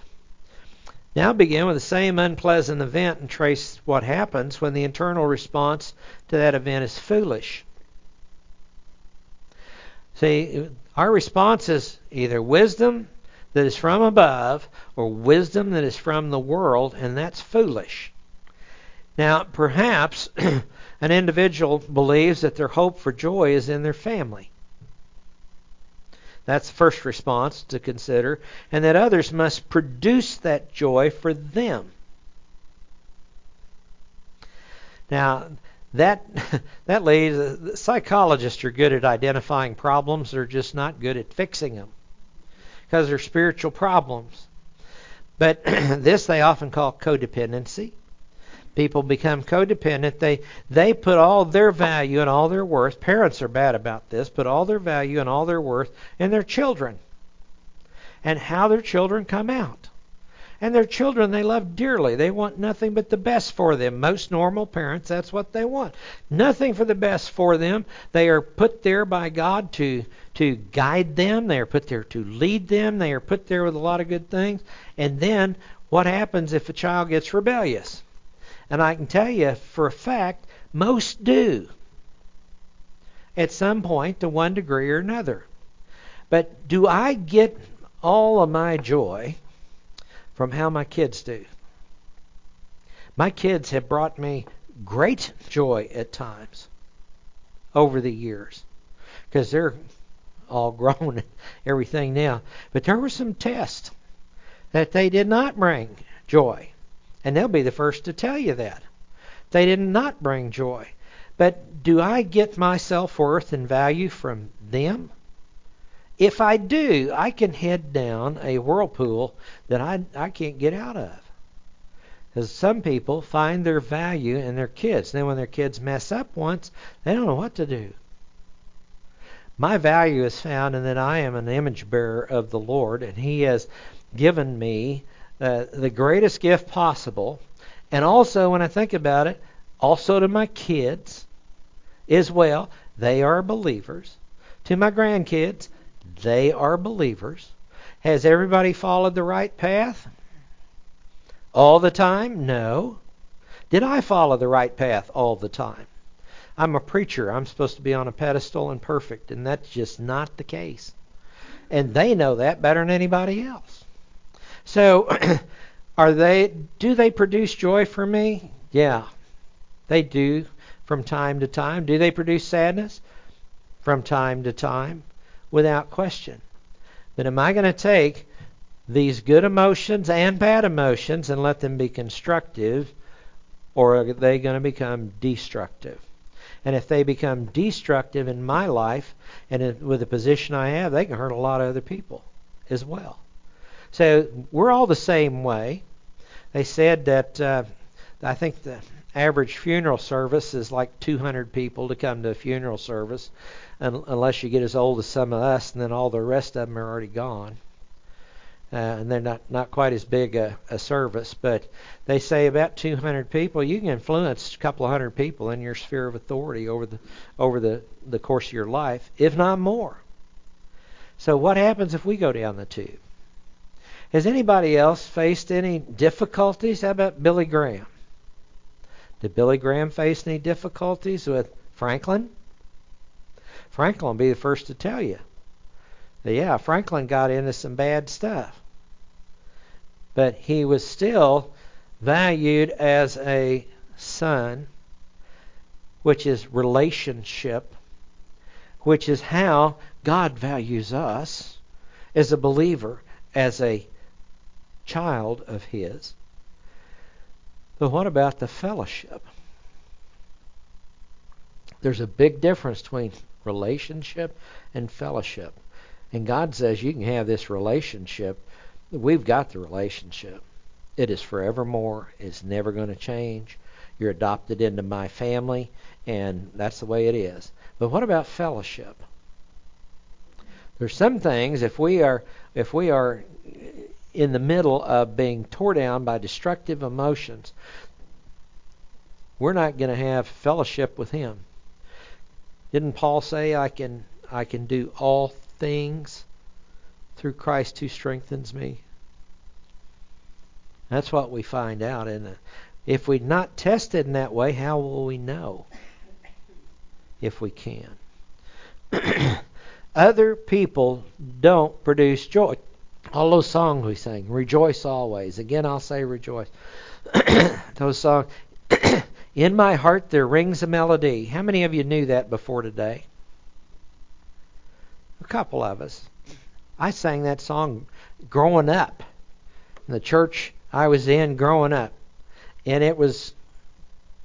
Now begin with the same unpleasant event and trace what happens when the internal response to that event is foolish. See, our response is either wisdom that is from above or wisdom that is from the world, and that's foolish. Now, perhaps an individual believes that their hope for joy is in their family. That's the first response to consider. And that others must produce that joy for them. Now, that that leads uh, psychologists are good at identifying problems they're just not good at fixing them because they're spiritual problems but this they often call codependency people become codependent. They they put all their value and all their worth. Parents are bad about this. Put all their value and all their worth in their children, and how their children come out. And their children they love dearly. They want nothing but the best for them. Most normal parents, that's what they want. Nothing for the best for them. They are put there by God to to guide them. They are put there to lead them. They are put there with a lot of good things. And then what happens if a child gets rebellious? And I can tell you for a fact, most do at some point to one degree or another. But do I get all of my joy from how my kids do? My kids have brought me great joy at times over the years because they're all grown and everything now. But there were some tests that they did not bring joy. And they'll be the first to tell you that. They did not bring joy. But do I get my self worth and value from them? If I do, I can head down a whirlpool that I, I can't get out of. Because some people find their value in their kids. Then when their kids mess up once, they don't know what to do. My value is found in that I am an image bearer of the Lord, and He has given me uh, the greatest gift possible. And also, when I think about it, also to my kids as well, they are believers. To my grandkids, they are believers. Has everybody followed the right path? All the time? No. Did I follow the right path all the time? I'm a preacher. I'm supposed to be on a pedestal and perfect, and that's just not the case. And they know that better than anybody else. So, are they do they produce joy for me? Yeah. They do from time to time. Do they produce sadness? From time to time, without question. But am I going to take these good emotions and bad emotions and let them be constructive, or are they going to become destructive? And if they become destructive in my life and with the position I have, they can hurt a lot of other people as well. So we're all the same way. They said that uh, I think the average funeral service is like 200 people to come to a funeral service, unless you get as old as some of us, and then all the rest of them are already gone uh, and they're not not quite as big a, a service, but they say about 200 people. You can influence a couple of hundred people in your sphere of authority over the over the the course of your life, if not more. So what happens if we go down the tube? Has anybody else faced any difficulties? How about Billy Graham? Did Billy Graham face any difficulties with Franklin? Franklin will be the first to tell you. That, yeah, Franklin got into some bad stuff but he was still valued as a son, which is relationship, which is how God values us as a believer, as a child of His. But what about the fellowship? There's a big difference between relationship and fellowship. And God says you can have this relationship We've got the relationship. It is forevermore. It's never going to change. You're adopted into my family, and that's the way it is. But what about fellowship? There's some things if we are if we are in the middle of being tore down by destructive emotions, we're not going to have fellowship with him. Didn't Paul say I can I can do all things through Christ who strengthens me. That's what we find out. And if we're not tested in that way, how will we know if we can? Other people don't produce joy. All those songs we sing, rejoice always. Again, I'll say rejoice. those songs, in my heart there rings a melody. How many of you knew that before today? A couple of us. I sang that song growing up in the church I was in growing up. And it was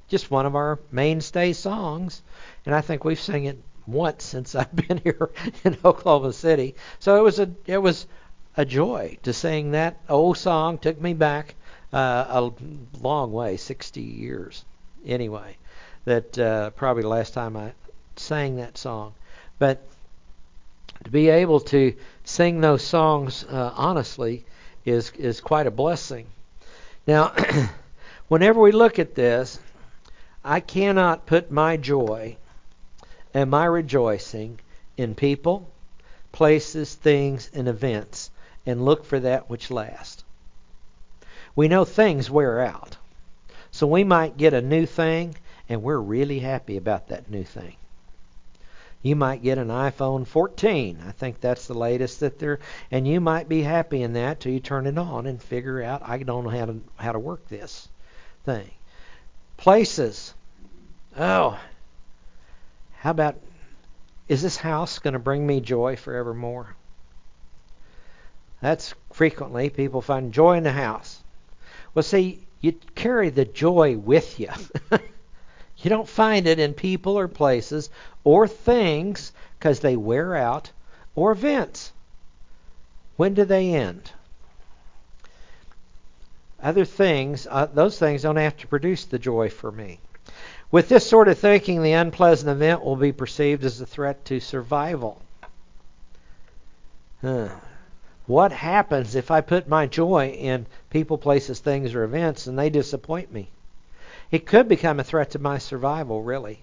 just one of our mainstay songs. And I think we've sung it once since I've been here in Oklahoma City. So it was a it was a joy to sing that old song. Took me back uh, a long way, 60 years anyway. That uh, probably the last time I sang that song. But to be able to sing those songs uh, honestly is is quite a blessing. Now, whenever we look at this, I cannot put my joy and my rejoicing in people, places, things, and events and look for that which lasts. We know things wear out. So we might get a new thing and we're really happy about that new thing. You might get an iPhone 14. I think that's the latest that they're and you might be happy in that till you turn it on and figure out I don't know how to how to work this thing. Places. Oh. How about is this house going to bring me joy forevermore? That's frequently people find joy in the house. Well, see, you carry the joy with you. You don't find it in people or places or things because they wear out or events. When do they end? Other things, uh, those things don't have to produce the joy for me. With this sort of thinking, the unpleasant event will be perceived as a threat to survival. Huh. What happens if I put my joy in people, places, things, or events and they disappoint me? It could become a threat to my survival, really.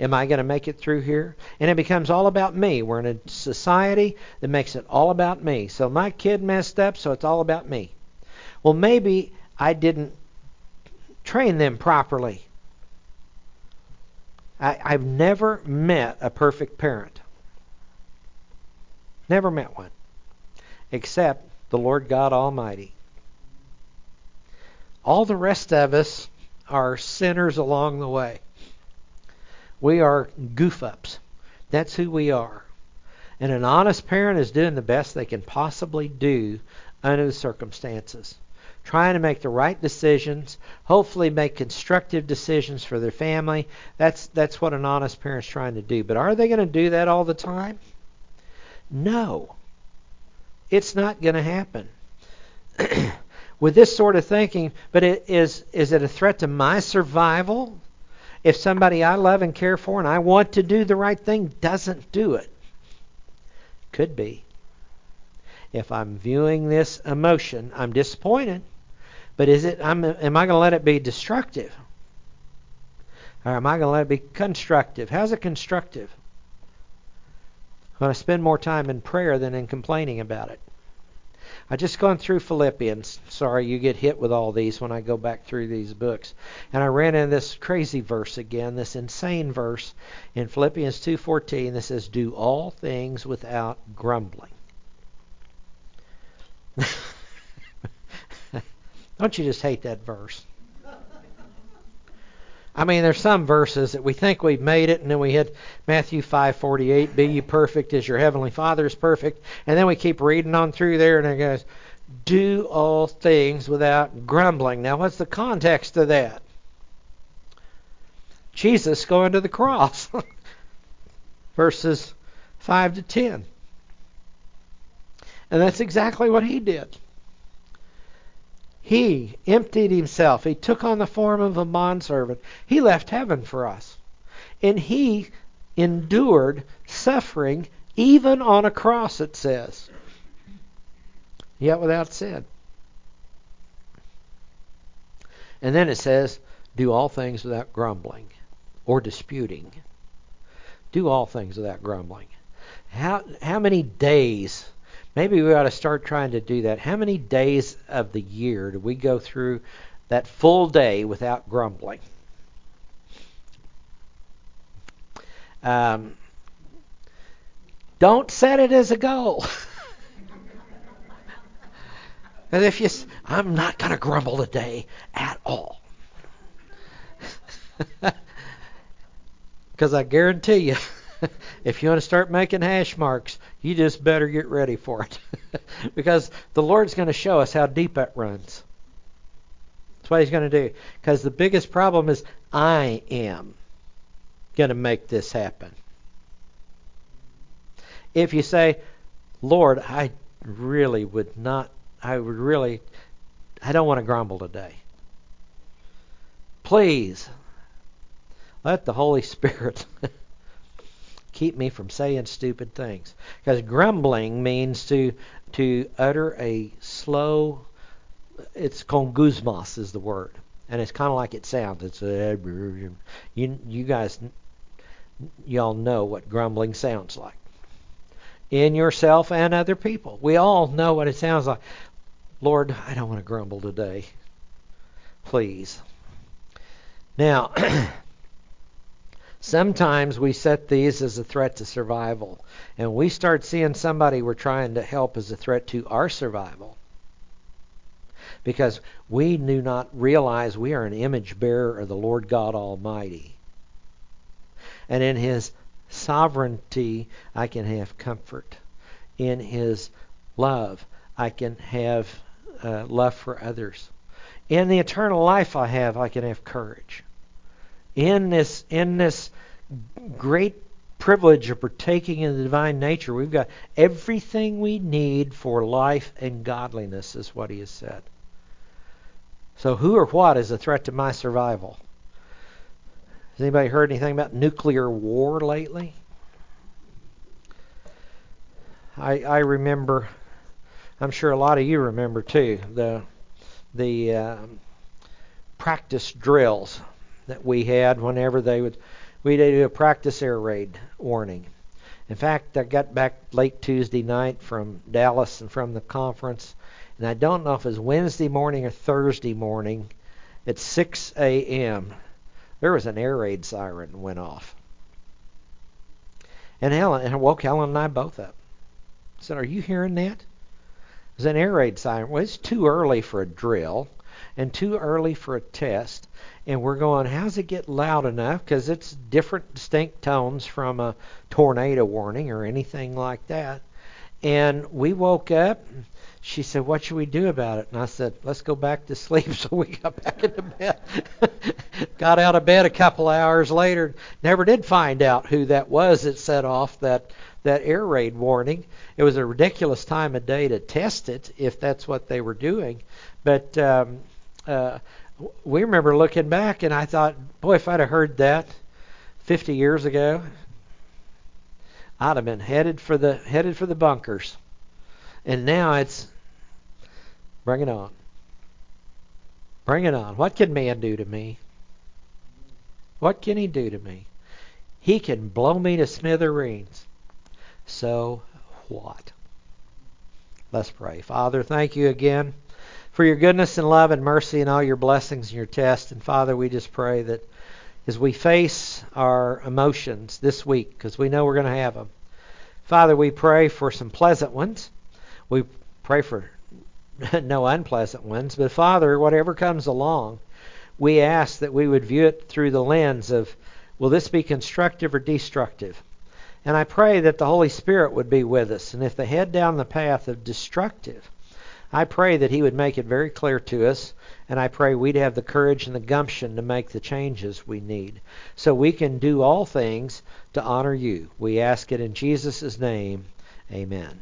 Am I going to make it through here? And it becomes all about me. We're in a society that makes it all about me. So my kid messed up, so it's all about me. Well, maybe I didn't train them properly. I, I've never met a perfect parent. Never met one. Except the Lord God Almighty. All the rest of us are sinners along the way. We are goof ups. That's who we are. And an honest parent is doing the best they can possibly do under the circumstances trying to make the right decisions, hopefully make constructive decisions for their family. That's that's what an honest parent's trying to do. But are they going to do that all the time? No. It's not going to happen. With this sort of thinking, but it is is it a threat to my survival? If somebody I love and care for and I want to do the right thing doesn't do it. Could be. If I'm viewing this emotion, I'm disappointed. But is it? I'm, am I going to let it be destructive, or am I going to let it be constructive? How's it constructive? I'm going to spend more time in prayer than in complaining about it. I just gone through Philippians. Sorry, you get hit with all these when I go back through these books. And I ran into this crazy verse again, this insane verse in Philippians 2:14 that says, "Do all things without grumbling." Don't you just hate that verse? I mean, there's some verses that we think we've made it, and then we hit Matthew 5:48, "Be ye perfect as your heavenly Father is perfect," and then we keep reading on through there, and it goes, "Do all things without grumbling." Now, what's the context of that? Jesus going to the cross, verses 5 to 10, and that's exactly what he did. He emptied himself. He took on the form of a bondservant. He left heaven for us. And he endured suffering even on a cross, it says, yet without sin. And then it says, do all things without grumbling or disputing. Do all things without grumbling. How, how many days Maybe we ought to start trying to do that. How many days of the year do we go through that full day without grumbling? Um, don't set it as a goal. and if you, I'm not going to grumble today at all. Because I guarantee you, if you want to start making hash marks, you just better get ready for it. because the Lord's going to show us how deep it runs. That's what He's going to do. Because the biggest problem is I am going to make this happen. If you say, Lord, I really would not, I would really, I don't want to grumble today. Please, let the Holy Spirit keep me from saying stupid things. Because grumbling means to to utter a slow. It's gongusmos is the word, and it's kind of like it sounds. It's a you you guys y'all know what grumbling sounds like in yourself and other people. We all know what it sounds like. Lord, I don't want to grumble today. Please. Now. Sometimes we set these as a threat to survival, and we start seeing somebody we're trying to help as a threat to our survival. Because we do not realize we are an image bearer of the Lord God Almighty. And in His sovereignty, I can have comfort. In His love, I can have uh, love for others. In the eternal life I have, I can have courage in this in this great privilege of partaking in the divine nature, we've got everything we need for life and godliness, is what he has said. So, who or what is a threat to my survival? Has anybody heard anything about nuclear war lately? I, I remember, I'm sure a lot of you remember too, the the uh, practice drills that we had whenever they would we do a practice air raid warning. In fact, I got back late Tuesday night from Dallas and from the conference, and I don't know if it was Wednesday morning or Thursday morning at 6 a.m. There was an air raid siren went off. And Helen and woke Helen and I both up. I said, Are you hearing that? It was an air raid siren. Well, it's too early for a drill and too early for a test. And we're going, how's it get loud enough? Because it's different, distinct tones from a tornado warning or anything like that. And we woke up she said, What should we do about it? And I said, Let's go back to sleep. So we got back into bed. got out of bed a couple hours later. Never did find out who that was that set off that, that air raid warning. It was a ridiculous time of day to test it if that's what they were doing. But um, uh, we remember looking back, and I thought, Boy, if I'd have heard that 50 years ago, I'd have been headed for the headed for the bunkers. And now it's bring it on. Bring it on. What can man do to me? What can he do to me? He can blow me to smithereens. So what? Let's pray. Father, thank you again for your goodness and love and mercy and all your blessings and your test. And Father, we just pray that as we face our emotions this week, because we know we're going to have them, Father, we pray for some pleasant ones we pray for no unpleasant ones, but Father, whatever comes along, we ask that we would view it through the lens of will this be constructive or destructive? And I pray that the Holy Spirit would be with us. And if they head down the path of destructive, I pray that He would make it very clear to us. And I pray we'd have the courage and the gumption to make the changes we need so we can do all things to honor you. We ask it in Jesus' name. Amen.